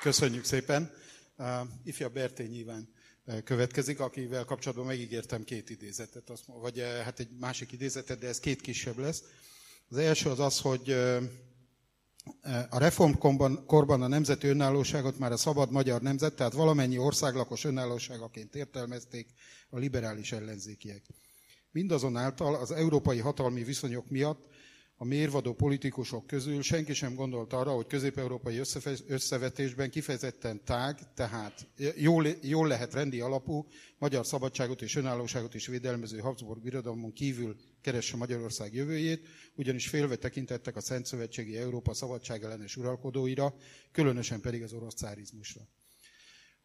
Köszönjük szépen. Uh, ifja Bertény nyilván következik, akivel kapcsolatban megígértem két idézetet, vagy hát egy másik idézetet, de ez két kisebb lesz. Az első az az, hogy a reformkorban a nemzeti önállóságot már a szabad magyar nemzet, tehát valamennyi országlakos önállóságaként értelmezték a liberális ellenzékiek. Mindazonáltal az európai hatalmi viszonyok miatt a mérvadó politikusok közül senki sem gondolt arra, hogy közép-európai összevetésben kifejezetten tág, tehát jól, jól lehet rendi alapú magyar szabadságot és önállóságot is védelmező Habsburg birodalmon kívül keresse Magyarország jövőjét, ugyanis félve tekintettek a Szent Szövetségi Európa szabadságellenes uralkodóira, különösen pedig az orosz cárizmusra.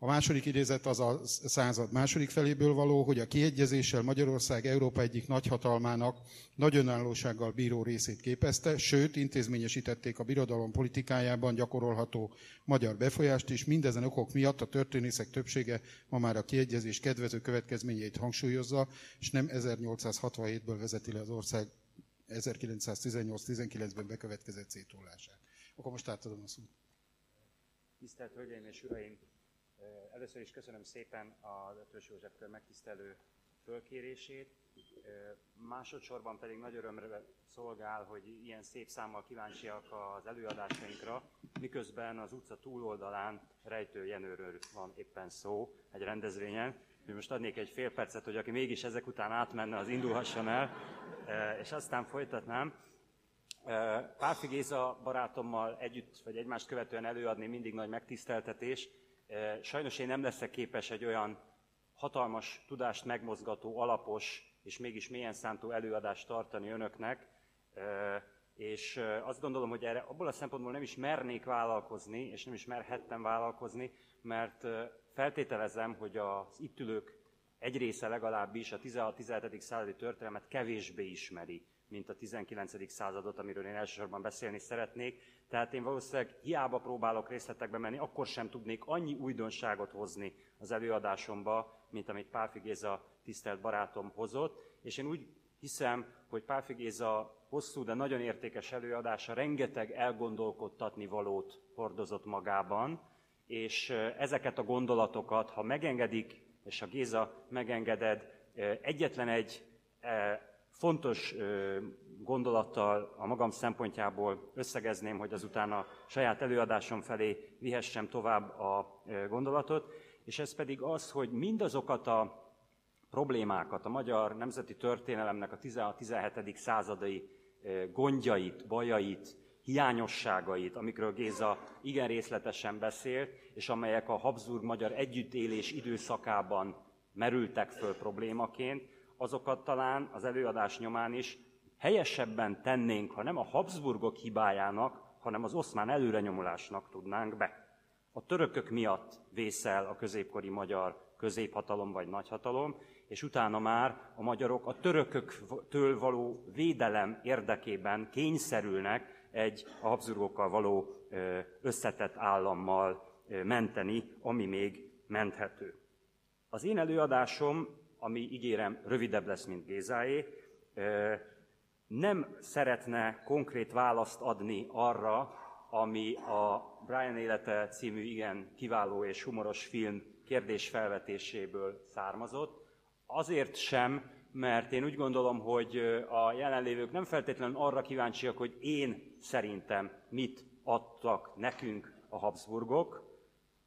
A második idézet az a század második feléből való, hogy a kiegyezéssel Magyarország Európa egyik nagyhatalmának nagy önállósággal bíró részét képezte, sőt, intézményesítették a birodalom politikájában gyakorolható magyar befolyást is. Mindezen okok miatt a történészek többsége ma már a kiegyezés kedvező következményeit hangsúlyozza, és nem 1867-ből vezeti le az ország 1918-19-ben bekövetkezett széthullását. Akkor most átadom a szót. Tisztelt Hölgyeim és Uraim! Először is köszönöm szépen a Ötös József megtisztelő fölkérését. Másodszorban pedig nagy örömre szolgál, hogy ilyen szép számmal kíváncsiak az előadásainkra, miközben az utca túloldalán Rejtő Jenőről van éppen szó egy rendezvényen. Most adnék egy fél percet, hogy aki mégis ezek után átmenne, az indulhasson el, és aztán folytatnám. Párfi Géza barátommal együtt, vagy egymást követően előadni mindig nagy megtiszteltetés, Sajnos én nem leszek képes egy olyan hatalmas tudást megmozgató, alapos és mégis mélyen szántó előadást tartani önöknek, és azt gondolom, hogy erre abból a szempontból nem is mernék vállalkozni, és nem is merhettem vállalkozni, mert feltételezem, hogy az itt ülők egy része legalábbis a 16-17. századi történelmet kevésbé ismeri, mint a 19. századot, amiről én elsősorban beszélni szeretnék. Tehát én valószínűleg hiába próbálok részletekbe menni, akkor sem tudnék annyi újdonságot hozni az előadásomba, mint amit Pálfi Géza tisztelt barátom hozott. És én úgy hiszem, hogy Pálfi Géza hosszú, de nagyon értékes előadása rengeteg elgondolkodtatni valót hordozott magában, és ezeket a gondolatokat, ha megengedik, és a Géza megengeded, egyetlen egy fontos gondolattal a magam szempontjából összegezném, hogy azután a saját előadásom felé vihessem tovább a gondolatot, és ez pedig az, hogy mindazokat a problémákat, a magyar nemzeti történelemnek a 16-17. századai gondjait, bajait, hiányosságait, amikről Géza igen részletesen beszélt, és amelyek a Habsburg-magyar együttélés időszakában merültek föl problémaként, azokat talán az előadás nyomán is helyesebben tennénk, ha nem a Habsburgok hibájának, hanem az oszmán előrenyomulásnak tudnánk be. A törökök miatt vészel a középkori magyar középhatalom vagy nagyhatalom, és utána már a magyarok a törököktől való védelem érdekében kényszerülnek egy a Habsburgokkal való összetett állammal menteni, ami még menthető. Az én előadásom, ami ígérem rövidebb lesz, mint Gézáé, nem szeretne konkrét választ adni arra, ami a Brian élete című igen kiváló és humoros film kérdés felvetéséből származott. Azért sem, mert én úgy gondolom, hogy a jelenlévők nem feltétlenül arra kíváncsiak, hogy én szerintem mit adtak nekünk a Habsburgok,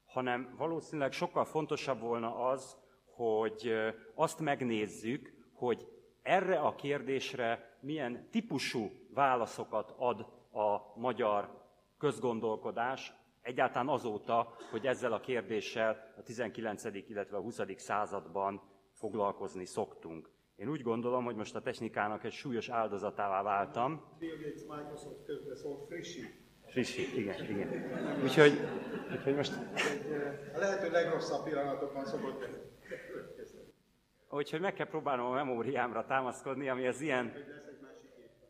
hanem valószínűleg sokkal fontosabb volna az, hogy azt megnézzük, hogy erre a kérdésre milyen típusú válaszokat ad a magyar közgondolkodás, egyáltalán azóta, hogy ezzel a kérdéssel a 19. illetve a 20. században foglalkozni szoktunk. Én úgy gondolom, hogy most a technikának egy súlyos áldozatává váltam. Bill Gates Microsoft közbeszólt frissi. Frissi, igen, igen. Úgyhogy, úgyhogy most... A lehető legrosszabb pillanatokban szokott Úgyhogy meg kell próbálnom a memóriámra támaszkodni, ami az ilyen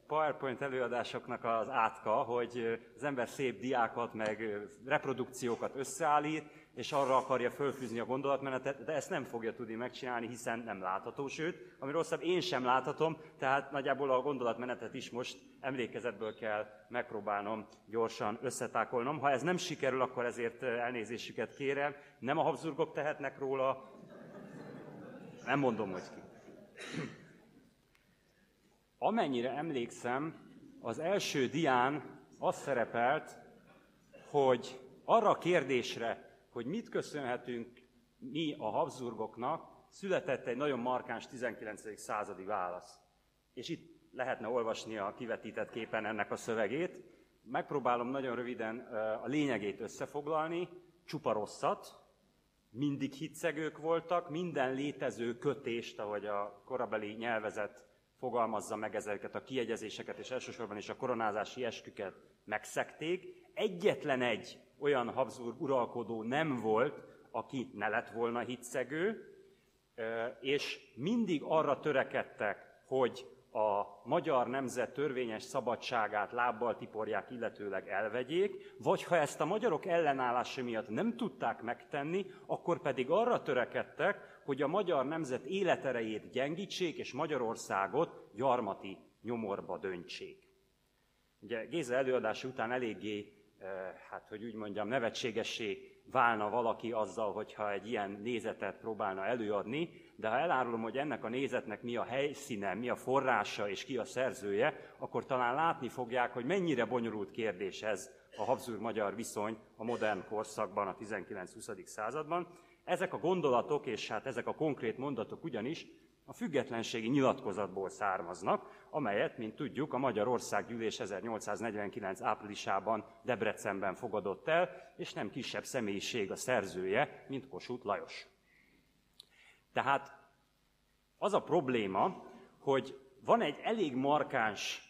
PowerPoint előadásoknak az átka, hogy az ember szép diákat, meg reprodukciókat összeállít, és arra akarja fölfűzni a gondolatmenetet, de ezt nem fogja tudni megcsinálni, hiszen nem látható, sőt, ami rosszabb, én sem láthatom, tehát nagyjából a gondolatmenetet is most emlékezetből kell megpróbálnom gyorsan összetákolnom. Ha ez nem sikerül, akkor ezért elnézésüket kérem. Nem a Habsburgok tehetnek róla, nem mondom, hogy ki. Amennyire emlékszem, az első dián az szerepelt, hogy arra a kérdésre, hogy mit köszönhetünk mi a Habsburgoknak, született egy nagyon markáns 19. századi válasz. És itt lehetne olvasni a kivetített képen ennek a szövegét. Megpróbálom nagyon röviden a lényegét összefoglalni. Csupa rosszat, mindig hitszegők voltak, minden létező kötést, ahogy a korabeli nyelvezet fogalmazza meg ezeket a kiegyezéseket, és elsősorban is a koronázási esküket megszekték. Egyetlen egy olyan Habsburg uralkodó nem volt, aki ne lett volna hitszegő, és mindig arra törekedtek, hogy a magyar nemzet törvényes szabadságát lábbal tiporják, illetőleg elvegyék, vagy ha ezt a magyarok ellenállása miatt nem tudták megtenni, akkor pedig arra törekedtek, hogy a magyar nemzet életerejét gyengítsék, és Magyarországot gyarmati nyomorba döntsék. Ugye Géza előadása után eléggé, eh, hát hogy úgy mondjam, nevetségessé válna valaki azzal, hogyha egy ilyen nézetet próbálna előadni, de ha elárulom, hogy ennek a nézetnek mi a helyszíne, mi a forrása és ki a szerzője, akkor talán látni fogják, hogy mennyire bonyolult kérdés ez a Habsburg-magyar viszony a modern korszakban, a 19-20. században. Ezek a gondolatok és hát ezek a konkrét mondatok ugyanis a függetlenségi nyilatkozatból származnak, amelyet, mint tudjuk, a Magyar Országgyűlés 1849 áprilisában Debrecenben fogadott el, és nem kisebb személyiség a szerzője, mint Kossuth Lajos. Tehát az a probléma, hogy van egy elég markáns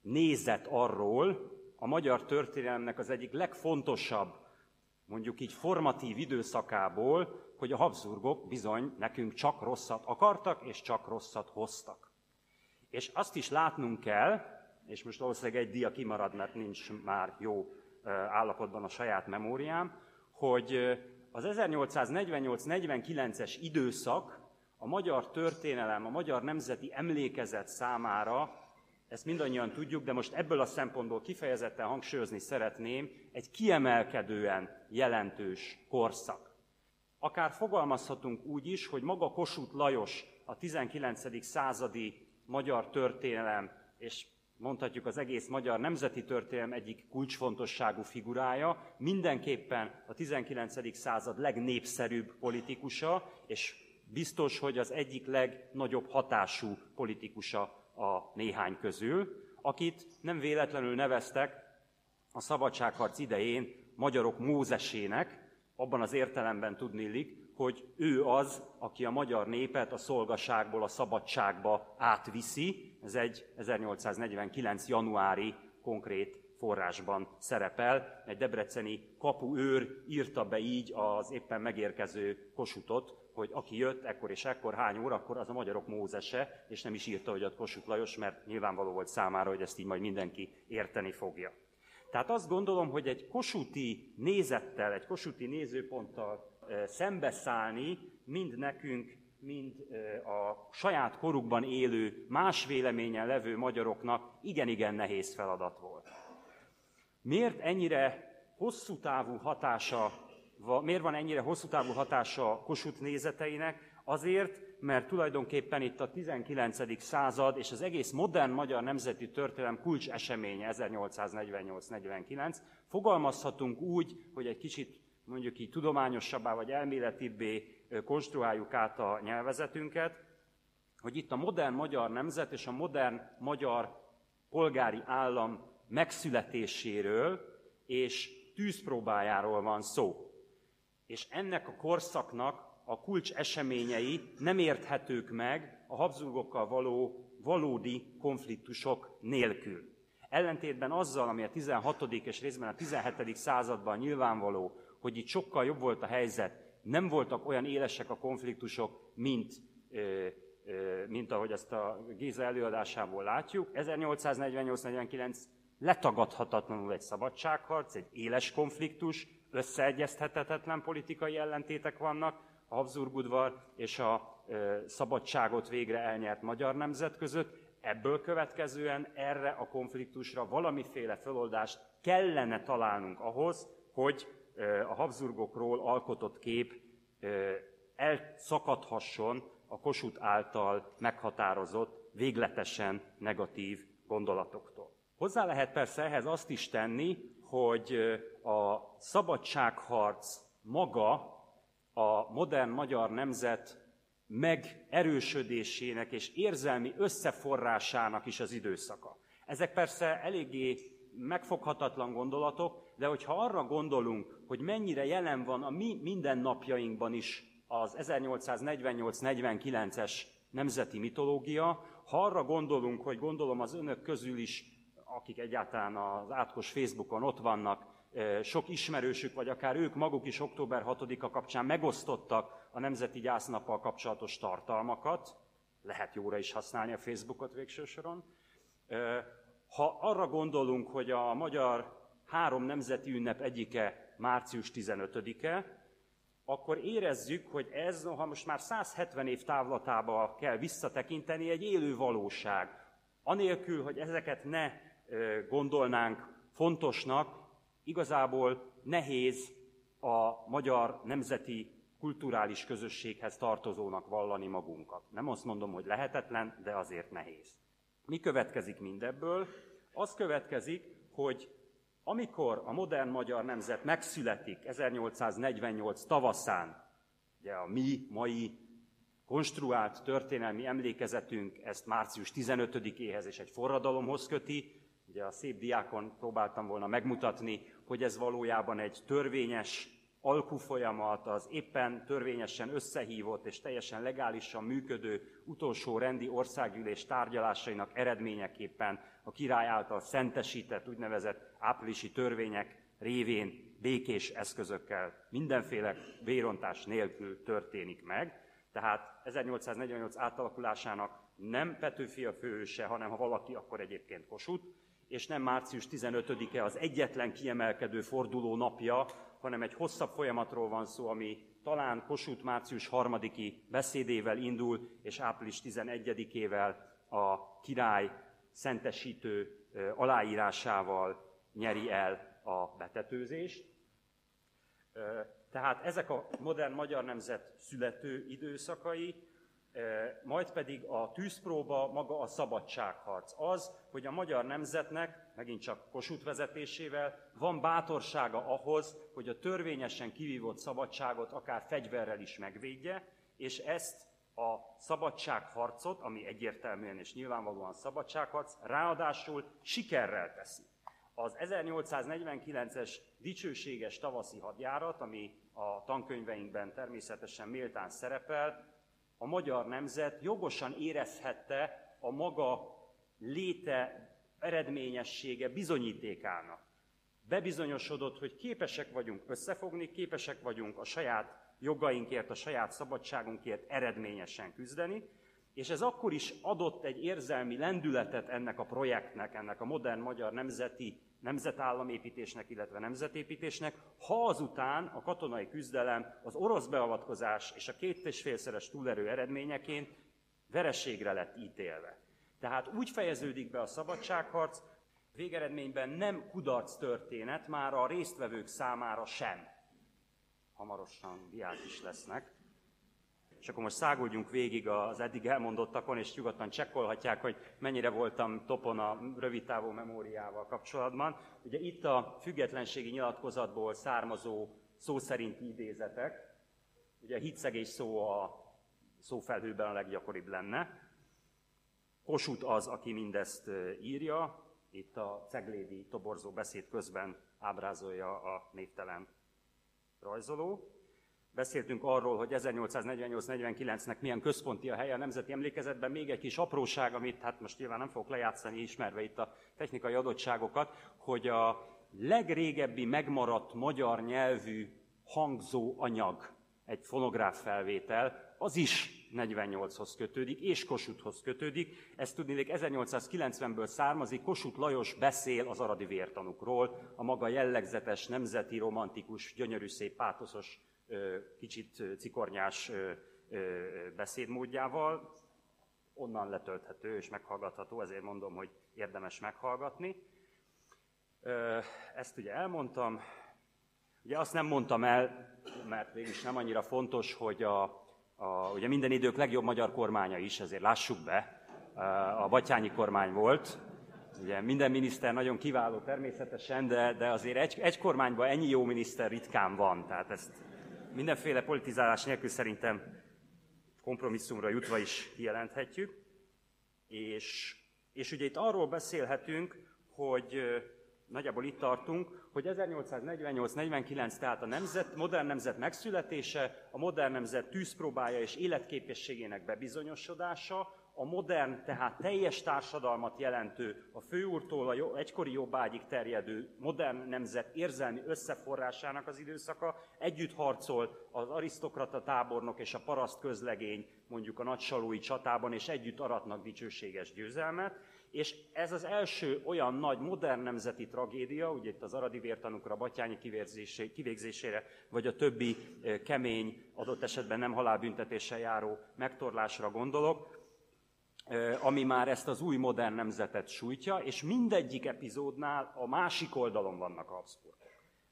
nézet arról, a magyar történelemnek az egyik legfontosabb, mondjuk így formatív időszakából, hogy a Habsburgok bizony nekünk csak rosszat akartak, és csak rosszat hoztak. És azt is látnunk kell, és most valószínűleg egy dia kimarad, mert nincs már jó állapotban a saját memóriám, hogy az 1848-49-es időszak a magyar történelem, a magyar nemzeti emlékezet számára, ezt mindannyian tudjuk, de most ebből a szempontból kifejezetten hangsúlyozni szeretném, egy kiemelkedően jelentős korszak. Akár fogalmazhatunk úgy is, hogy maga Kossuth Lajos a 19. századi magyar történelem, és mondhatjuk az egész magyar nemzeti történelem egyik kulcsfontosságú figurája, mindenképpen a 19. század legnépszerűbb politikusa, és biztos, hogy az egyik legnagyobb hatású politikusa a néhány közül, akit nem véletlenül neveztek a szabadságharc idején magyarok Mózesének, abban az értelemben tudnélik, hogy ő az, aki a magyar népet a szolgaságból a szabadságba átviszi. Ez egy 1849. januári konkrét forrásban szerepel. Egy debreceni kapuőr írta be így az éppen megérkező kosutot, hogy aki jött ekkor és ekkor, hány órakor, az a magyarok Mózese, és nem is írta, hogy a Kossuth Lajos, mert nyilvánvaló volt számára, hogy ezt így majd mindenki érteni fogja. Tehát azt gondolom, hogy egy kosuti nézettel, egy kosuti nézőponttal szembeszállni mind nekünk, mind a saját korukban élő, más véleményen levő magyaroknak igen-igen nehéz feladat volt. Miért ennyire hosszú távú hatása, miért van ennyire hosszú távú hatása Kossuth nézeteinek? Azért, mert tulajdonképpen itt a 19. század és az egész modern magyar nemzeti történelem kulcs eseménye 1848-49. Fogalmazhatunk úgy, hogy egy kicsit mondjuk így tudományosabbá vagy elméletibbé konstruáljuk át a nyelvezetünket, hogy itt a modern magyar nemzet és a modern magyar polgári állam megszületéséről és tűzpróbájáról van szó. És ennek a korszaknak a kulcs eseményei nem érthetők meg a Habsburgokkal való valódi konfliktusok nélkül. Ellentétben azzal, ami a 16. és részben a 17. században nyilvánvaló, hogy itt sokkal jobb volt a helyzet, nem voltak olyan élesek a konfliktusok, mint mint ahogy ezt a Géza előadásából látjuk. 1848-49 letagadhatatlanul egy szabadságharc, egy éles konfliktus, összeegyeztethetetlen politikai ellentétek vannak a Habsburg udvar és a szabadságot végre elnyert magyar nemzet között. Ebből következően erre a konfliktusra valamiféle feloldást kellene találnunk ahhoz, hogy a Habsburgokról alkotott kép elszakadhasson a Kossuth által meghatározott, végletesen negatív gondolatoktól. Hozzá lehet persze ehhez azt is tenni, hogy a szabadságharc maga a modern magyar nemzet megerősödésének és érzelmi összeforrásának is az időszaka. Ezek persze eléggé megfoghatatlan gondolatok, de hogyha arra gondolunk, hogy mennyire jelen van a mi mindennapjainkban is az 1848-49-es nemzeti mitológia, ha arra gondolunk, hogy gondolom az önök közül is, akik egyáltalán az átkos Facebookon ott vannak, sok ismerősük, vagy akár ők maguk is október 6-a kapcsán megosztottak a Nemzeti Gyásznappal kapcsolatos tartalmakat, lehet jóra is használni a Facebookot végső soron. Ha arra gondolunk, hogy a magyar három nemzeti ünnep egyike március 15-e, akkor érezzük, hogy ez, ha most már 170 év távlatába kell visszatekinteni, egy élő valóság. Anélkül, hogy ezeket ne gondolnánk fontosnak, igazából nehéz a magyar nemzeti kulturális közösséghez tartozónak vallani magunkat. Nem azt mondom, hogy lehetetlen, de azért nehéz. Mi következik mindebből? Az következik, hogy amikor a modern magyar nemzet megszületik 1848 tavaszán, ugye a mi mai konstruált történelmi emlékezetünk ezt március 15-éhez és egy forradalomhoz köti, ugye a szép diákon próbáltam volna megmutatni, hogy ez valójában egy törvényes alkufolyamat, az éppen törvényesen összehívott és teljesen legálisan működő utolsó rendi országgyűlés tárgyalásainak eredményeképpen a király által szentesített úgynevezett áprilisi törvények révén békés eszközökkel mindenféle vérontás nélkül történik meg. Tehát 1848 átalakulásának nem Petőfi a főhőse, hanem ha valaki, akkor egyébként Kossuth, és nem március 15-e az egyetlen kiemelkedő forduló napja, hanem egy hosszabb folyamatról van szó, ami talán Kossuth március 3-i beszédével indul, és április 11-ével a király szentesítő aláírásával nyeri el a betetőzést. Tehát ezek a modern magyar nemzet születő időszakai, majd pedig a tűzpróba maga a szabadságharc. Az, hogy a magyar nemzetnek, megint csak Kossuth vezetésével, van bátorsága ahhoz, hogy a törvényesen kivívott szabadságot akár fegyverrel is megvédje, és ezt a szabadságharcot, ami egyértelműen és nyilvánvalóan szabadságharc, ráadásul sikerrel teszi. Az 1849-es dicsőséges tavaszi hadjárat, ami a tankönyveinkben természetesen méltán szerepel, a magyar nemzet jogosan érezhette a maga léte eredményessége bizonyítékának. Bebizonyosodott, hogy képesek vagyunk összefogni, képesek vagyunk a saját jogainkért, a saját szabadságunkért eredményesen küzdeni, és ez akkor is adott egy érzelmi lendületet ennek a projektnek, ennek a modern magyar nemzeti nemzetállamépítésnek, illetve nemzetépítésnek, ha azután a katonai küzdelem, az orosz beavatkozás és a két és félszeres túlerő eredményeként vereségre lett ítélve. Tehát úgy fejeződik be a szabadságharc, végeredményben nem kudarc történet, már a résztvevők számára sem. Hamarosan diák is lesznek. És akkor most száguljunk végig az eddig elmondottakon, és nyugodtan csekkolhatják, hogy mennyire voltam topon a rövidtávú memóriával kapcsolatban. Ugye itt a függetlenségi nyilatkozatból származó szó szerinti idézetek, ugye a hitszegés szó a szófelhőben a leggyakoribb lenne. Kosut az, aki mindezt írja, itt a ceglédi toborzó beszéd közben ábrázolja a névtelen rajzoló. Beszéltünk arról, hogy 1848-49-nek milyen központi a helye a Nemzeti Emlékezetben. Még egy kis apróság, amit hát most nyilván nem fogok lejátszani, ismerve itt a technikai adottságokat, hogy a legrégebbi megmaradt magyar nyelvű hangzó anyag, egy fonográf felvétel, az is 48-hoz kötődik, és Kossuthhoz kötődik. Ez tudnék 1890-ből származik, Kossuth Lajos beszél az aradi vértanukról, a maga jellegzetes, nemzeti, romantikus, gyönyörű szép, pátoszos, kicsit cikornyás beszédmódjával. Onnan letölthető és meghallgatható, ezért mondom, hogy érdemes meghallgatni. Ezt ugye elmondtam. Ugye azt nem mondtam el, mert mégis nem annyira fontos, hogy a, a, ugye minden idők legjobb magyar kormánya is, ezért lássuk be, a Batyányi kormány volt. Ugye minden miniszter nagyon kiváló természetesen, de, de azért egy, egy kormányban ennyi jó miniszter ritkán van. Tehát ezt mindenféle politizálás nélkül szerintem kompromisszumra jutva is kijelenthetjük. És, és ugye itt arról beszélhetünk, hogy nagyjából itt tartunk, hogy 1848-49, tehát a nemzet, modern nemzet megszületése, a modern nemzet tűzpróbája és életképességének bebizonyosodása, a modern, tehát teljes társadalmat jelentő, a főúrtól a egykori jobbágyig terjedő modern nemzet érzelmi összeforrásának az időszaka, együtt harcol az arisztokrata tábornok és a paraszt közlegény mondjuk a nagysalói csatában, és együtt aratnak dicsőséges győzelmet, és ez az első olyan nagy, modern nemzeti tragédia, ugye itt az aradi vértanukra, batyányi kivégzésére, vagy a többi kemény, adott esetben nem halálbüntetéssel járó megtorlásra gondolok, ami már ezt az új modern nemzetet sújtja, és mindegyik epizódnál a másik oldalon vannak a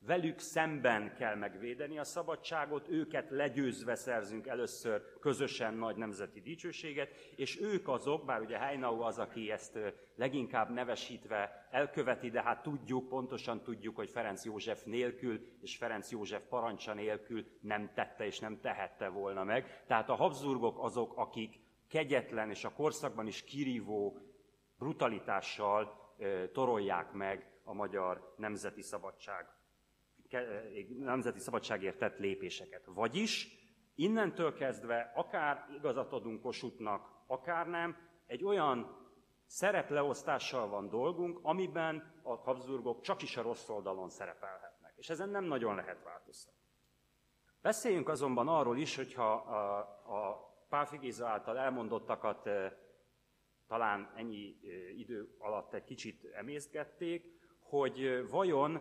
velük szemben kell megvédeni a szabadságot, őket legyőzve szerzünk először közösen nagy nemzeti dicsőséget, és ők azok, bár ugye Heinau az, aki ezt leginkább nevesítve elköveti, de hát tudjuk, pontosan tudjuk, hogy Ferenc József nélkül és Ferenc József parancsa nélkül nem tette és nem tehette volna meg. Tehát a Habsburgok azok, akik kegyetlen és a korszakban is kirívó brutalitással torolják meg a magyar nemzeti szabadság nemzeti szabadságért tett lépéseket. Vagyis innentől kezdve akár igazat adunk Kossuthnak, akár nem, egy olyan szerepleosztással van dolgunk, amiben a Habsburgok csak is a rossz oldalon szerepelhetnek. És ezen nem nagyon lehet változtatni. Beszéljünk azonban arról is, hogyha a, a Pálfi Géza által elmondottakat talán ennyi idő alatt egy kicsit emészgették, hogy vajon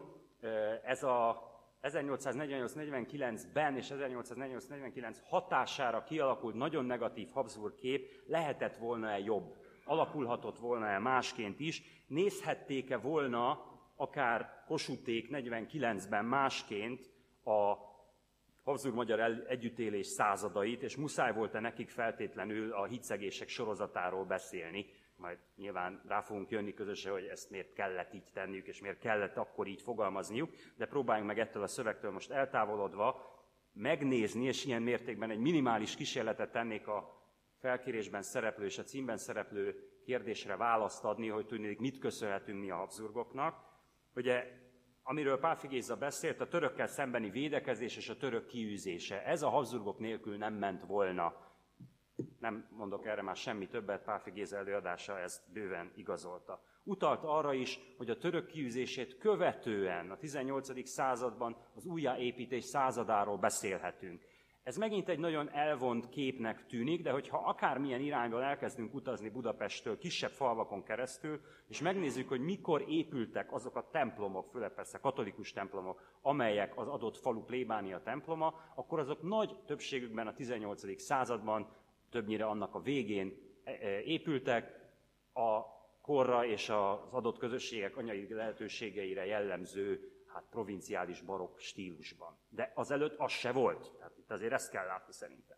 ez a 1848-49-ben és 1848-49 hatására kialakult nagyon negatív Habsburg kép lehetett volna-e jobb, alakulhatott volna-e másként is, nézhették-e volna akár Kosuték 49-ben másként a Habsburg-magyar együttélés századait, és muszáj volt-e nekik feltétlenül a hitszegések sorozatáról beszélni, majd nyilván rá fogunk jönni közösen, hogy ezt miért kellett így tenniük, és miért kellett akkor így fogalmazniuk, de próbáljunk meg ettől a szövegtől most eltávolodva megnézni, és ilyen mértékben egy minimális kísérletet tennék a felkérésben szereplő és a címben szereplő kérdésre választ adni, hogy tudnék, mit köszönhetünk mi a Habsburgoknak. Ugye, amiről Páfi Géza beszélt, a törökkel szembeni védekezés és a török kiűzése. Ez a Habsburgok nélkül nem ment volna nem mondok erre már semmi többet, Páfi Géza előadása ezt bőven igazolta. Utalt arra is, hogy a török kiűzését követően a 18. században az újjáépítés századáról beszélhetünk. Ez megint egy nagyon elvont képnek tűnik, de hogyha akármilyen irányban elkezdünk utazni Budapesttől, kisebb falvakon keresztül, és megnézzük, hogy mikor épültek azok a templomok, főleg persze katolikus templomok, amelyek az adott falu plébánia temploma, akkor azok nagy többségükben a 18. században többnyire annak a végén e, e, épültek, a korra és az adott közösségek anyai lehetőségeire jellemző hát provinciális barokk stílusban. De azelőtt az se volt. Tehát itt azért ezt kell látni szerintem.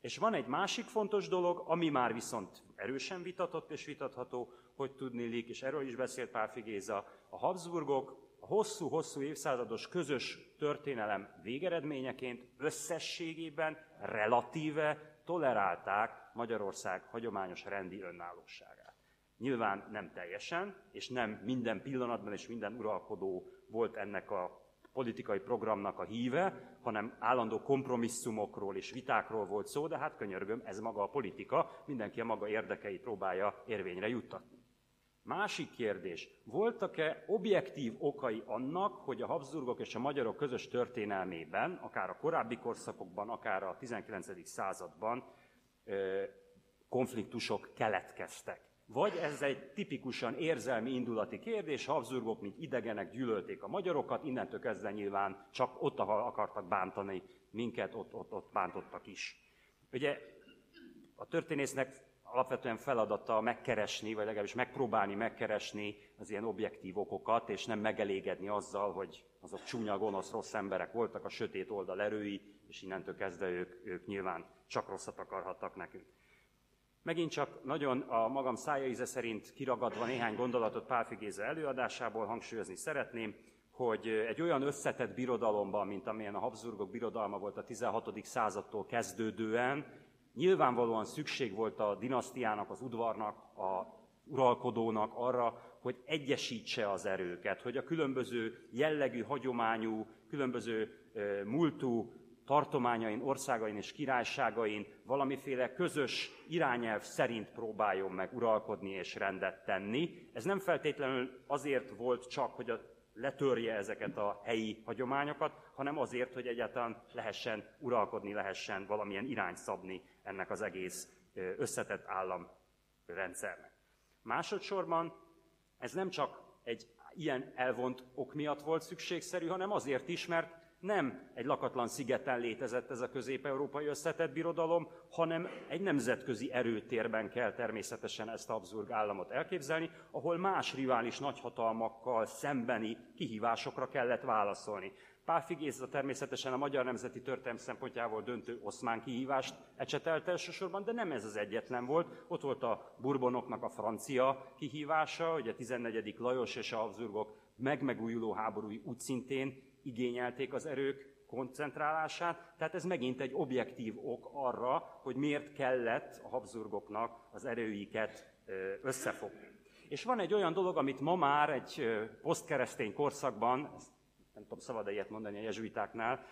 És van egy másik fontos dolog, ami már viszont erősen vitatott és vitatható, hogy tudnélik, és erről is beszélt Pálfi Géza, a Habsburgok a hosszú-hosszú évszázados közös történelem végeredményeként összességében relatíve tolerálták Magyarország hagyományos rendi önállóságát. Nyilván nem teljesen, és nem minden pillanatban és minden uralkodó volt ennek a politikai programnak a híve, hanem állandó kompromisszumokról és vitákról volt szó, de hát könyörgöm, ez maga a politika, mindenki a maga érdekeit próbálja érvényre juttatni. Másik kérdés, voltak-e objektív okai annak, hogy a Habsburgok és a magyarok közös történelmében, akár a korábbi korszakokban, akár a 19. században konfliktusok keletkeztek. Vagy ez egy tipikusan érzelmi indulati kérdés, Habsburgok, mint idegenek gyűlölték a magyarokat, innentől kezdve nyilván csak ott akartak bántani minket, ott, ott, ott bántottak is. Ugye a történésznek alapvetően feladata megkeresni, vagy legalábbis megpróbálni megkeresni az ilyen objektív okokat, és nem megelégedni azzal, hogy azok csúnya, gonosz, rossz emberek voltak, a sötét oldal erői, és innentől kezdve ők, ők nyilván csak rosszat akarhattak nekünk. Megint csak nagyon a magam szája íze szerint kiragadva néhány gondolatot Pálfi Géza előadásából hangsúlyozni szeretném, hogy egy olyan összetett birodalomban, mint amilyen a Habsburgok birodalma volt a 16. századtól kezdődően, nyilvánvalóan szükség volt a dinasztiának, az udvarnak, a uralkodónak arra, hogy egyesítse az erőket, hogy a különböző jellegű, hagyományú, különböző múltú tartományain, országain és királyságain valamiféle közös irányelv szerint próbáljon meg uralkodni és rendet tenni. Ez nem feltétlenül azért volt csak, hogy a letörje ezeket a helyi hagyományokat, hanem azért, hogy egyáltalán lehessen uralkodni, lehessen valamilyen irány szabni ennek az egész összetett államrendszernek. Másodszorban ez nem csak egy ilyen elvont ok miatt volt szükségszerű, hanem azért is, mert nem egy lakatlan szigeten létezett ez a közép-európai összetett birodalom, hanem egy nemzetközi erőtérben kell természetesen ezt a Habsburg államot elképzelni, ahol más rivális nagyhatalmakkal szembeni kihívásokra kellett válaszolni. Pálfi Géza természetesen a magyar nemzeti történelem szempontjából döntő oszmán kihívást ecsetelt elsősorban, de nem ez az egyetlen volt. Ott volt a burbonoknak a francia kihívása, ugye a 14. Lajos és a Habsburgok megmegújuló háborúi úgy szintén igényelték az erők koncentrálását, tehát ez megint egy objektív ok arra, hogy miért kellett a Habsburgoknak az erőiket összefogni. És van egy olyan dolog, amit ma már egy posztkeresztény korszakban, nem tudom, szabad-e ilyet mondani a jezsuitáknál,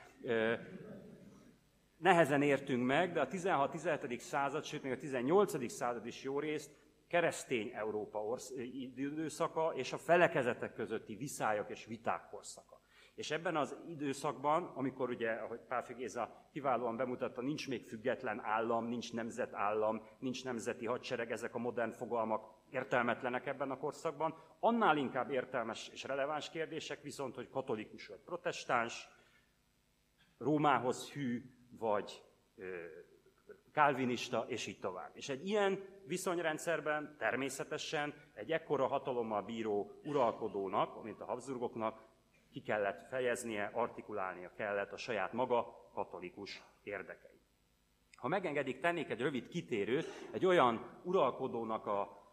nehezen értünk meg, de a 16-17. század, sőt még a 18. század is jó részt keresztény Európa orsz, időszaka és a felekezetek közötti viszályok és viták korszaka. És ebben az időszakban, amikor ugye, ahogy Pálfi Géza kiválóan bemutatta, nincs még független állam, nincs nemzetállam, nincs nemzeti hadsereg, ezek a modern fogalmak értelmetlenek ebben a korszakban, annál inkább értelmes és releváns kérdések viszont, hogy katolikus vagy protestáns, Rómához hű vagy kálvinista, és így tovább. És egy ilyen viszonyrendszerben természetesen egy ekkora hatalommal bíró uralkodónak, mint a Habsburgoknak ki kellett fejeznie, artikulálnia kellett a saját maga katolikus érdekeit. Ha megengedik, tennék egy rövid kitérőt egy olyan uralkodónak a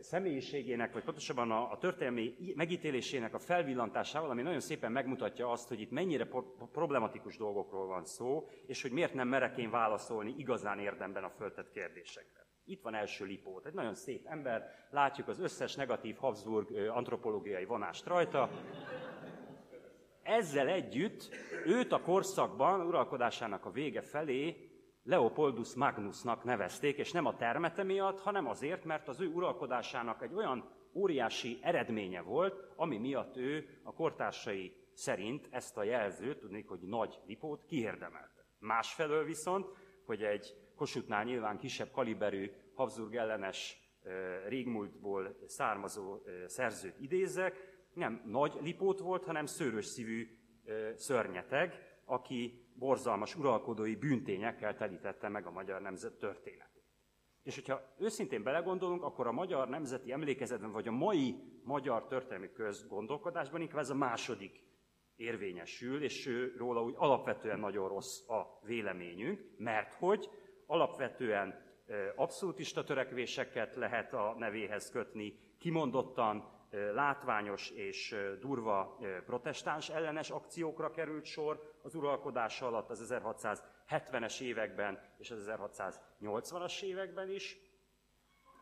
személyiségének, vagy pontosabban a, történelmi megítélésének a felvillantásával, ami nagyon szépen megmutatja azt, hogy itt mennyire problematikus dolgokról van szó, és hogy miért nem merek én válaszolni igazán érdemben a föltett kérdésekre. Itt van első Lipót, egy nagyon szép ember, látjuk az összes negatív Habsburg antropológiai vonást rajta. Ezzel együtt őt a korszakban, uralkodásának a vége felé Leopoldus Magnusnak nevezték, és nem a termete miatt, hanem azért, mert az ő uralkodásának egy olyan óriási eredménye volt, ami miatt ő a kortársai szerint ezt a jelzőt, tudnék, hogy nagy lipót kiérdemelte. Másfelől viszont, hogy egy Kossuthnál nyilván kisebb kaliberű Habsburg ellenes régmúltból származó szerzőt idézek, nem nagy lipót volt, hanem szőrös szívű szörnyeteg, aki borzalmas uralkodói bűntényekkel telítette meg a magyar nemzet történetét. És hogyha őszintén belegondolunk, akkor a magyar nemzeti emlékezetben, vagy a mai magyar történelmi közgondolkodásban inkább ez a második érvényesül, és róla úgy alapvetően nagyon rossz a véleményünk, mert hogy alapvetően abszolútista törekvéseket lehet a nevéhez kötni, kimondottan látványos és durva protestáns ellenes akciókra került sor az uralkodása alatt az 1670-es években és az 1680-as években is.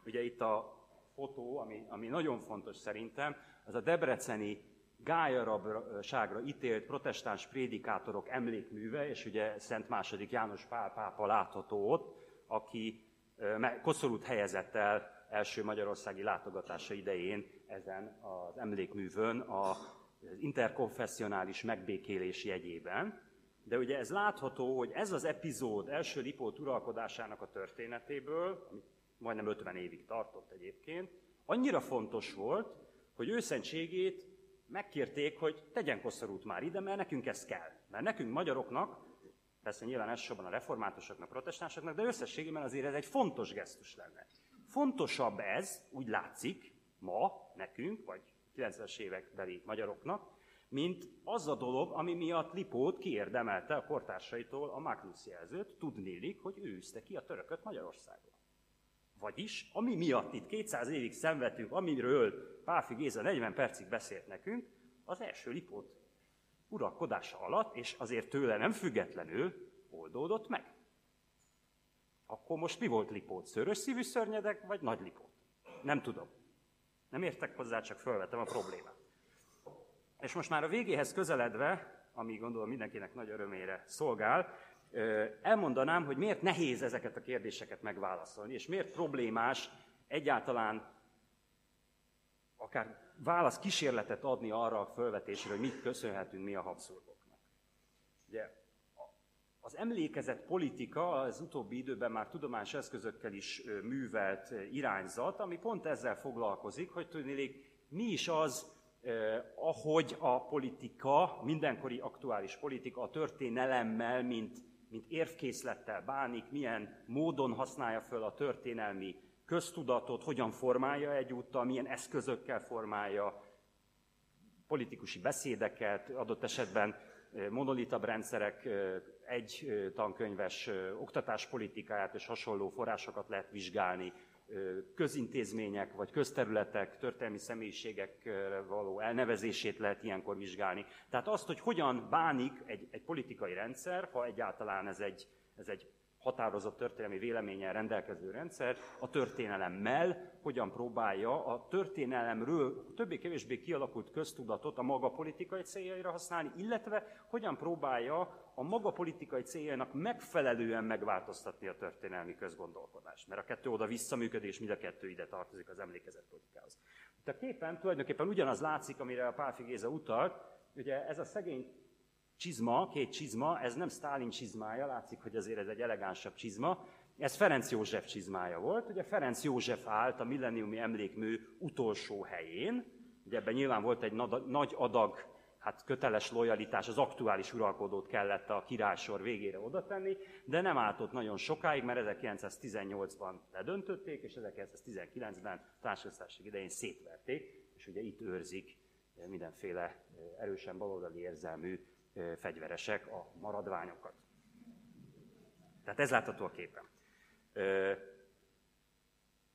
Ugye itt a fotó, ami, ami nagyon fontos szerintem, az a debreceni gályarabságra ítélt protestáns prédikátorok emlékműve, és ugye Szent II. János Pál pápa látható ott, aki koszorút helyezett el első magyarországi látogatása idején ezen az emlékművön az interkonfessionális megbékélés jegyében. de ugye ez látható, hogy ez az epizód első Lipót uralkodásának a történetéből, ami majdnem 50 évig tartott egyébként, annyira fontos volt, hogy őszentségét megkérték, hogy tegyen koszorút már ide, mert nekünk ez kell. Mert nekünk magyaroknak, persze nyilván elsősorban a reformátusoknak, protestánsoknak, de összességében azért ez egy fontos gesztus lenne. Fontosabb ez, úgy látszik, ma nekünk, vagy 90-es évekbeli magyaroknak, mint az a dolog, ami miatt Lipót kiérdemelte a kortársaitól a Magnus jelzőt, tudnélik, hogy ő üzte ki a törököt Magyarországon. Vagyis, ami miatt itt 200 évig szenvedtünk, amiről Páfi Géza 40 percig beszélt nekünk, az első Lipót uralkodása alatt, és azért tőle nem függetlenül oldódott meg. Akkor most mi volt Lipót? Szörös szívű szörnyedek, vagy nagy Lipót? Nem tudom. Nem értek hozzá, csak felvetem a problémát. És most már a végéhez közeledve, ami gondolom mindenkinek nagy örömére szolgál, elmondanám, hogy miért nehéz ezeket a kérdéseket megválaszolni, és miért problémás egyáltalán akár válasz kísérletet adni arra a felvetésre, hogy mit köszönhetünk mi a Habsburgoknak. Ugye, az emlékezett politika az utóbbi időben már tudományos eszközökkel is művelt irányzat, ami pont ezzel foglalkozik, hogy tudnélik, mi is az, eh, ahogy a politika, mindenkori aktuális politika a történelemmel, mint, mint érvkészlettel bánik, milyen módon használja föl a történelmi köztudatot, hogyan formálja egyúttal, milyen eszközökkel formálja, politikusi beszédeket, adott esetben monolitabb rendszerek egy tankönyves oktatáspolitikáját és hasonló forrásokat lehet vizsgálni, közintézmények vagy közterületek, történelmi személyiségek való elnevezését lehet ilyenkor vizsgálni. Tehát azt, hogy hogyan bánik egy, egy politikai rendszer, ha egyáltalán ez egy, ez egy határozott történelmi véleménnyel rendelkező rendszer a történelemmel hogyan próbálja a történelemről többé-kevésbé kialakult köztudatot a maga politikai céljaira használni, illetve hogyan próbálja a maga politikai céljainak megfelelően megváltoztatni a történelmi közgondolkodást. Mert a kettő oda visszaműködés, mind a kettő ide tartozik az emlékezett politikához. Itt a képen tulajdonképpen ugyanaz látszik, amire a Pálfi Géza utalt, ugye ez a szegény csizma, két csizma, ez nem Stálin csizmája, látszik, hogy azért ez egy elegánsabb csizma, ez Ferenc József csizmája volt. Ugye Ferenc József állt a milleniumi emlékmű utolsó helyén, ugye ebben nyilván volt egy nagy adag hát köteles lojalitás, az aktuális uralkodót kellett a királysor végére oda tenni, de nem állt ott nagyon sokáig, mert 1918-ban ledöntötték, és 1919-ben társadalmi idején szétverték, és ugye itt őrzik mindenféle erősen baloldali érzelmű fegyveresek a maradványokat. Tehát ez látható a képen.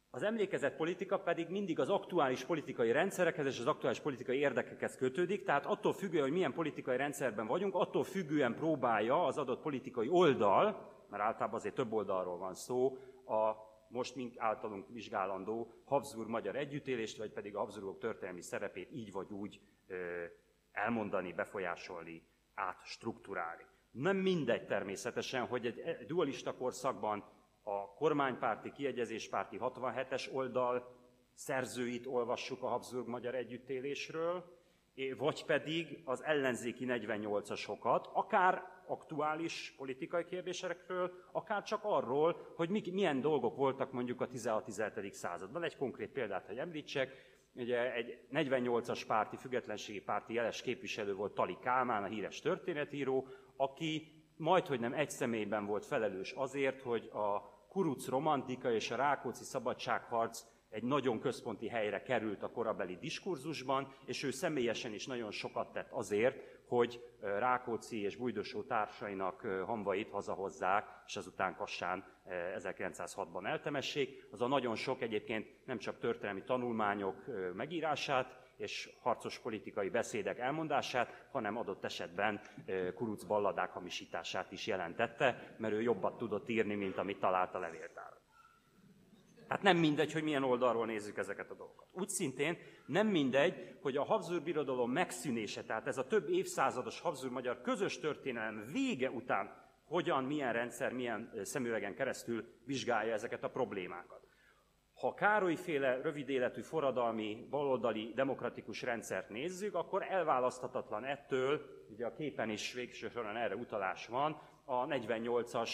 Az emlékezett politika pedig mindig az aktuális politikai rendszerekhez és az aktuális politikai érdekekhez kötődik, tehát attól függően, hogy milyen politikai rendszerben vagyunk, attól függően próbálja az adott politikai oldal, mert általában azért több oldalról van szó, a most mink általunk vizsgálandó Habsburg-magyar együttélést, vagy pedig a Habsburgok történelmi szerepét így vagy úgy elmondani, befolyásolni, átstruktúrálni. Nem mindegy természetesen, hogy egy dualista korszakban a kormánypárti, kiegyezéspárti 67-es oldal szerzőit olvassuk a Habsburg magyar együttélésről, vagy pedig az ellenzéki 48-asokat, akár aktuális politikai kérdésekről, akár csak arról, hogy milyen dolgok voltak mondjuk a 16-17. században. Egy konkrét példát, hogy említsek, Ugye egy 48-as párti, függetlenségi párti jeles képviselő volt Tali Kálmán, a híres történetíró, aki majd, hogy nem egy személyben volt felelős azért, hogy a kuruc romantika és a Rákóczi szabadságharc egy nagyon központi helyre került a korabeli diskurzusban, és ő személyesen is nagyon sokat tett azért, hogy Rákóczi és Bújdosó társainak hamvait hazahozzák, és azután Kassán 1906-ban eltemessék. Az a nagyon sok egyébként nem csak történelmi tanulmányok megírását, és harcos politikai beszédek elmondását, hanem adott esetben kuruc balladák hamisítását is jelentette, mert ő jobbat tudott írni, mint amit talált a levéltár. Tehát nem mindegy, hogy milyen oldalról nézzük ezeket a dolgokat. Úgy szintén nem mindegy, hogy a Habsburg birodalom megszűnése, tehát ez a több évszázados Habsburg-magyar közös történelem vége után hogyan, milyen rendszer, milyen szemüvegen keresztül vizsgálja ezeket a problémákat. Ha Károly-féle rövid életű forradalmi, baloldali, demokratikus rendszert nézzük, akkor elválaszthatatlan ettől, ugye a képen is végső soron erre utalás van, a 48-as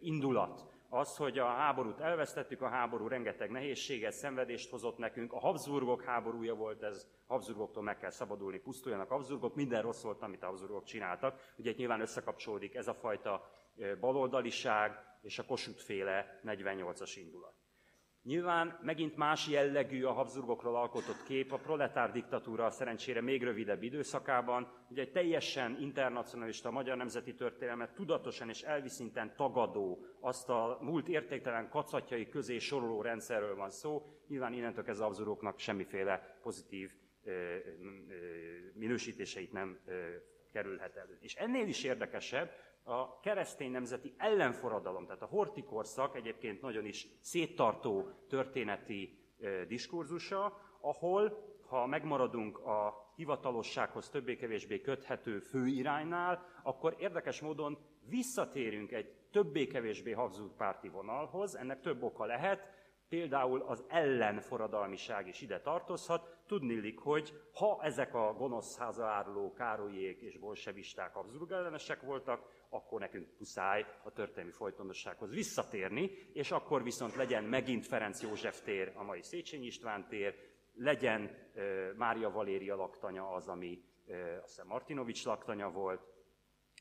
indulat. Az, hogy a háborút elvesztettük, a háború rengeteg nehézséget, szenvedést hozott nekünk, a Habsburgok háborúja volt ez, Habsburgoktól meg kell szabadulni, pusztuljanak Habsburgok, minden rossz volt, amit a Habsburgok csináltak. Ugye itt nyilván összekapcsolódik ez a fajta baloldaliság és a Kossuth féle 48-as indulat. Nyilván megint más jellegű a Habsburgokról alkotott kép, a proletár diktatúra szerencsére még rövidebb időszakában, ugye egy teljesen internacionalista magyar nemzeti történelmet tudatosan és elviszinten tagadó, azt a múlt értéktelen kacatjai közé soroló rendszerről van szó, nyilván innentől ez a Habsburgoknak semmiféle pozitív ö, ö, minősítéseit nem ö, kerülhet elő. És ennél is érdekesebb, a keresztény nemzeti ellenforradalom, tehát a hortikorszak egyébként nagyon is széttartó történeti diskurzusa, ahol, ha megmaradunk a hivatalossághoz többé-kevésbé köthető főiránynál, akkor érdekes módon visszatérünk egy többé-kevésbé párti vonalhoz, ennek több oka lehet, például az ellenforradalmiság is ide tartozhat. Tudnillik, hogy ha ezek a gonosz házaáruló Károlyék és bolsevisták Habsburg ellenesek voltak, akkor nekünk puszáj a történelmi folytonossághoz visszatérni, és akkor viszont legyen megint Ferenc József tér, a mai Széchenyi István tér, legyen Mária Valéria laktanya az, ami uh, azt hiszem Martinovics laktanya volt,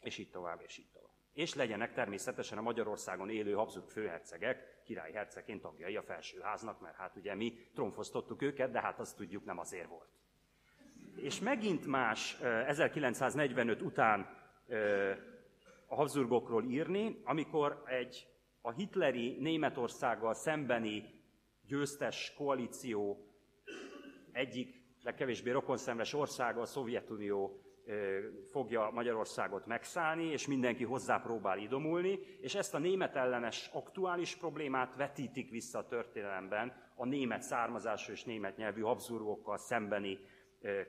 és így tovább, és így tovább. És legyenek természetesen a Magyarországon élő Habsburg főhercegek, királyi hercegként tagjai a felsőháznak, mert hát ugye mi tromfosztottuk őket, de hát azt tudjuk nem azért volt. És megint más 1945 után a Habsburgokról írni, amikor egy a hitleri Németországgal szembeni győztes koalíció egyik legkevésbé rokonszenves országa, a Szovjetunió fogja Magyarországot megszállni, és mindenki hozzá próbál idomulni, és ezt a német ellenes aktuális problémát vetítik vissza a történelemben a német származású és német nyelvű Habsburgokkal szembeni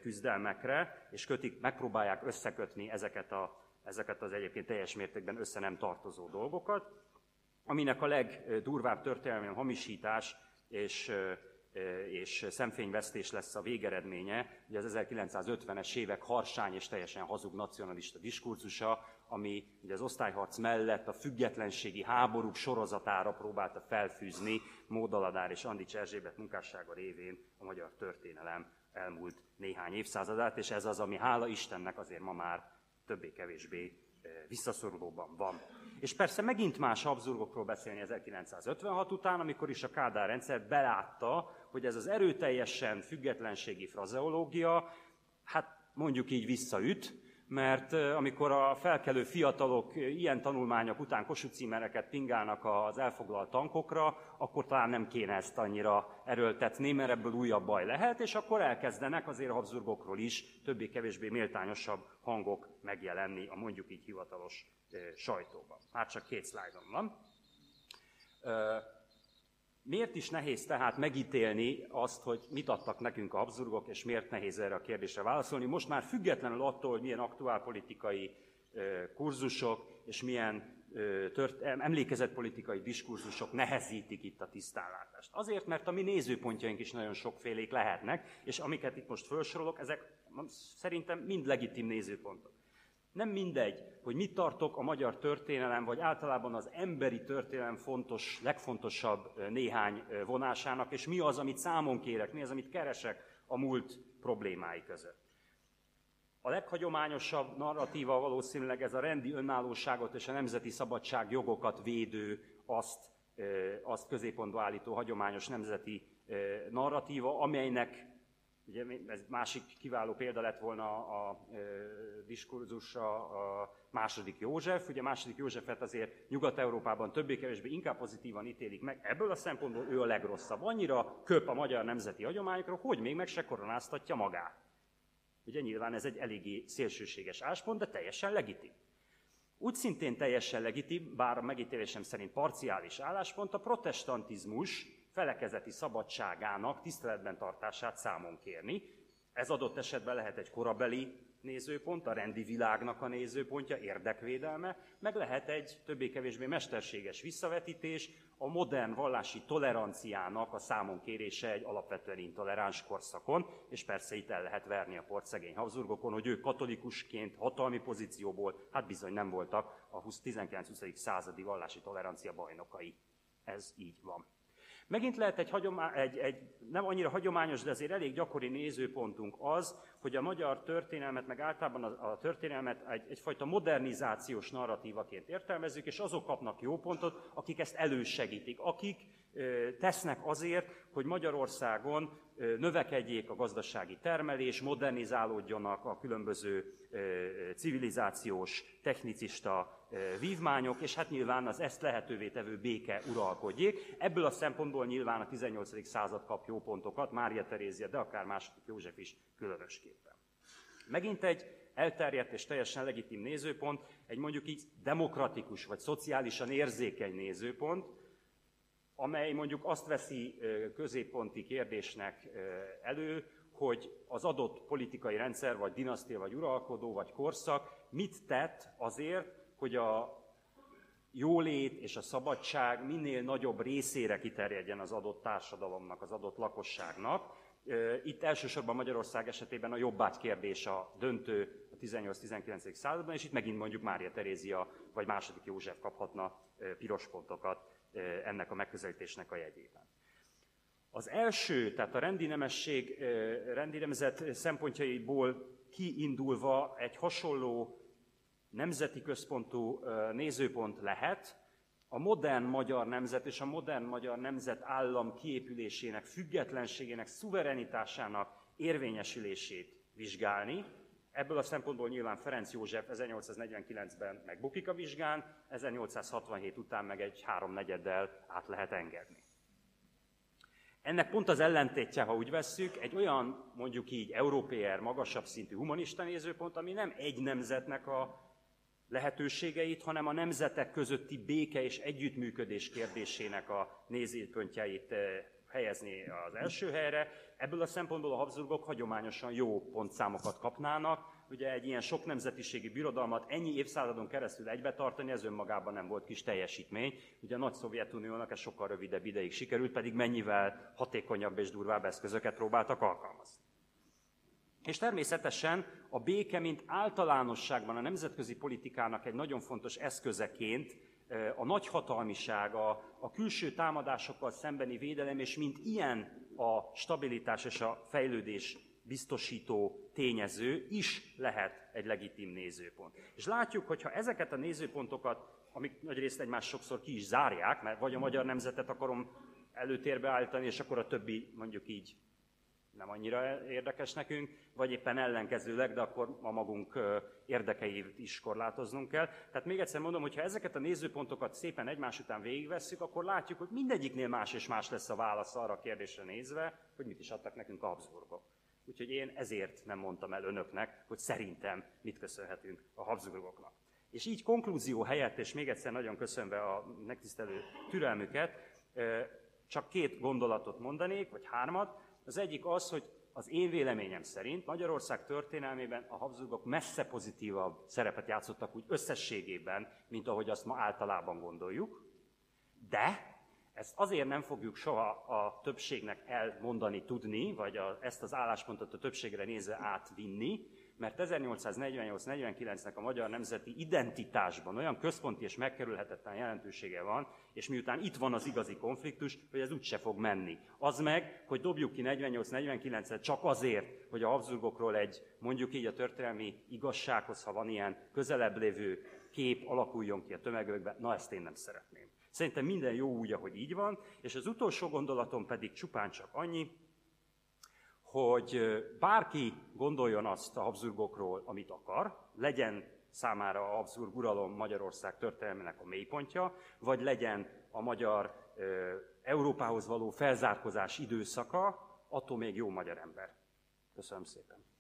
küzdelmekre, és kötik, megpróbálják összekötni ezeket a ezeket az egyébként teljes mértékben össze nem tartozó dolgokat, aminek a legdurvább történelmi hamisítás és, és szemfényvesztés lesz a végeredménye, ugye az 1950-es évek harsány és teljesen hazug nacionalista diskurzusa, ami ugye az osztályharc mellett a függetlenségi háborúk sorozatára próbálta felfűzni Módaladár és Andics Erzsébet munkássága révén a magyar történelem elmúlt néhány évszázadát, és ez az, ami hála Istennek azért ma már többé-kevésbé visszaszorulóban van. És persze megint más Habsburgokról beszélni 1956 után, amikor is a Kádár rendszer belátta, hogy ez az erőteljesen függetlenségi frazeológia, hát mondjuk így visszaüt, mert amikor a felkelő fiatalok ilyen tanulmányok után Kossuth címereket pingálnak az elfoglalt tankokra, akkor talán nem kéne ezt annyira erőltetni, mert ebből újabb baj lehet, és akkor elkezdenek azért a Habsburgokról is többé-kevésbé méltányosabb hangok megjelenni a mondjuk így hivatalos sajtóban. Már csak két szlájdon van. Miért is nehéz tehát megítélni azt, hogy mit adtak nekünk a Habsburgok, és miért nehéz erre a kérdésre válaszolni? Most már függetlenül attól, hogy milyen aktuálpolitikai kurzusok és milyen tört, emlékezetpolitikai diskurzusok nehezítik itt a tisztánlátást. Azért, mert a mi nézőpontjaink is nagyon sokfélék lehetnek, és amiket itt most felsorolok, ezek szerintem mind legitim nézőpontok. Nem mindegy, hogy mit tartok a magyar történelem, vagy általában az emberi történelem fontos, legfontosabb néhány vonásának, és mi az, amit számon kérek, mi az, amit keresek a múlt problémái között. A leghagyományosabb narratíva valószínűleg ez a rendi önállóságot és a nemzeti szabadság jogokat védő, azt, azt középpontba állító hagyományos nemzeti narratíva, amelynek Ugye ez másik kiváló példa lett volna a, e, diskurzusra a második József. Ugye második Józsefet azért Nyugat-Európában többé-kevésbé inkább pozitívan ítélik meg. Ebből a szempontból ő a legrosszabb. Annyira köp a magyar nemzeti hagyományokra, hogy még meg se koronáztatja magát. Ugye nyilván ez egy eléggé szélsőséges áspont, de teljesen legitim. Úgy szintén teljesen legitim, bár a megítélésem szerint parciális álláspont, a protestantizmus felekezeti szabadságának tiszteletben tartását számon kérni. Ez adott esetben lehet egy korabeli nézőpont, a rendi világnak a nézőpontja, érdekvédelme, meg lehet egy többé-kevésbé mesterséges visszavetítés, a modern vallási toleranciának a számon kérése egy alapvetően intoleráns korszakon, és persze itt el lehet verni a portszegény Habsburgokon, hogy ők katolikusként hatalmi pozícióból, hát bizony nem voltak a 19-20. századi vallási tolerancia bajnokai. Ez így van. Megint lehet egy, hagyomá- egy, egy nem annyira hagyományos, de azért elég gyakori nézőpontunk az, hogy a magyar történelmet, meg általában a, a történelmet egy, egyfajta modernizációs narratívaként értelmezzük, és azok kapnak jó pontot, akik ezt elősegítik, akik tesznek azért, hogy Magyarországon növekedjék a gazdasági termelés, modernizálódjanak a különböző civilizációs, technicista vívmányok, és hát nyilván az ezt lehetővé tevő béke uralkodjék. Ebből a szempontból nyilván a 18. század kap jó pontokat, Mária Terézia, de akár második József is különösképpen. Megint egy elterjedt és teljesen legitim nézőpont, egy mondjuk így demokratikus vagy szociálisan érzékeny nézőpont, amely mondjuk azt veszi középponti kérdésnek elő, hogy az adott politikai rendszer, vagy dinasztia, vagy uralkodó, vagy korszak mit tett azért, hogy a jólét és a szabadság minél nagyobb részére kiterjedjen az adott társadalomnak, az adott lakosságnak. Itt elsősorban Magyarország esetében a jobbágy kérdés a döntő a 18-19. században, és itt megint mondjuk Mária Terézia vagy második József kaphatna piros pontokat ennek a megközelítésnek a jegyében. Az első, tehát a rendi nemesség, rendi nemzet szempontjaiból kiindulva egy hasonló nemzeti központú nézőpont lehet, a modern magyar nemzet és a modern magyar nemzet állam kiépülésének, függetlenségének, szuverenitásának érvényesülését vizsgálni. Ebből a szempontból nyilván Ferenc József 1849-ben megbukik a vizsgán, 1867 után meg egy háromnegyeddel át lehet engedni. Ennek pont az ellentétje, ha úgy vesszük, egy olyan, mondjuk így, európér, magasabb szintű humanista nézőpont, ami nem egy nemzetnek a lehetőségeit, hanem a nemzetek közötti béke és együttműködés kérdésének a nézőpontjait eh, helyezni az első helyre. Ebből a szempontból a Habsburgok hagyományosan jó pontszámokat kapnának. Ugye egy ilyen sok nemzetiségi birodalmat ennyi évszázadon keresztül egybe tartani, ez önmagában nem volt kis teljesítmény. Ugye a nagy Szovjetuniónak ez sokkal rövidebb ideig sikerült, pedig mennyivel hatékonyabb és durvább eszközöket próbáltak alkalmazni. És természetesen a béke, mint általánosságban a nemzetközi politikának egy nagyon fontos eszközeként a nagyhatalmiság, a, a külső támadásokkal szembeni védelem, és mint ilyen a stabilitás és a fejlődés biztosító tényező is lehet egy legitim nézőpont. És látjuk, hogy ha ezeket a nézőpontokat, amik nagyrészt egymás sokszor ki is zárják, mert vagy a magyar nemzetet akarom előtérbe állítani, és akkor a többi mondjuk így nem annyira érdekes nekünk, vagy éppen ellenkezőleg, de akkor a magunk érdekeit is korlátoznunk kell. Tehát még egyszer mondom, hogy ha ezeket a nézőpontokat szépen egymás után végigvesszük, akkor látjuk, hogy mindegyiknél más és más lesz a válasz arra a kérdésre nézve, hogy mit is adtak nekünk a Habsburgok. Úgyhogy én ezért nem mondtam el önöknek, hogy szerintem mit köszönhetünk a Habsburgoknak. És így konklúzió helyett, és még egyszer nagyon köszönve a megtisztelő türelmüket, csak két gondolatot mondanék, vagy hármat. Az egyik az, hogy az én véleményem szerint Magyarország történelmében a Habsburgok messze pozitívabb szerepet játszottak úgy összességében, mint ahogy azt ma általában gondoljuk, de ezt azért nem fogjuk soha a többségnek elmondani, tudni, vagy a, ezt az álláspontot a többségre nézve átvinni, mert 1848-49-nek a magyar nemzeti identitásban olyan központi és megkerülhetetlen jelentősége van, és miután itt van az igazi konfliktus, hogy ez úgyse fog menni. Az meg, hogy dobjuk ki 48-49-et csak azért, hogy a Habsburgokról egy, mondjuk így a történelmi igazsághoz, ha van ilyen közelebb lévő kép alakuljon ki a tömegekben, na ezt én nem szeretném. Szerintem minden jó úgy, ahogy így van, és az utolsó gondolatom pedig csupán csak annyi, hogy bárki gondoljon azt a Habsburgokról, amit akar, legyen számára a Habsburg uralom Magyarország történelmének a mélypontja, vagy legyen a magyar Európához való felzárkozás időszaka, attól még jó magyar ember. Köszönöm szépen.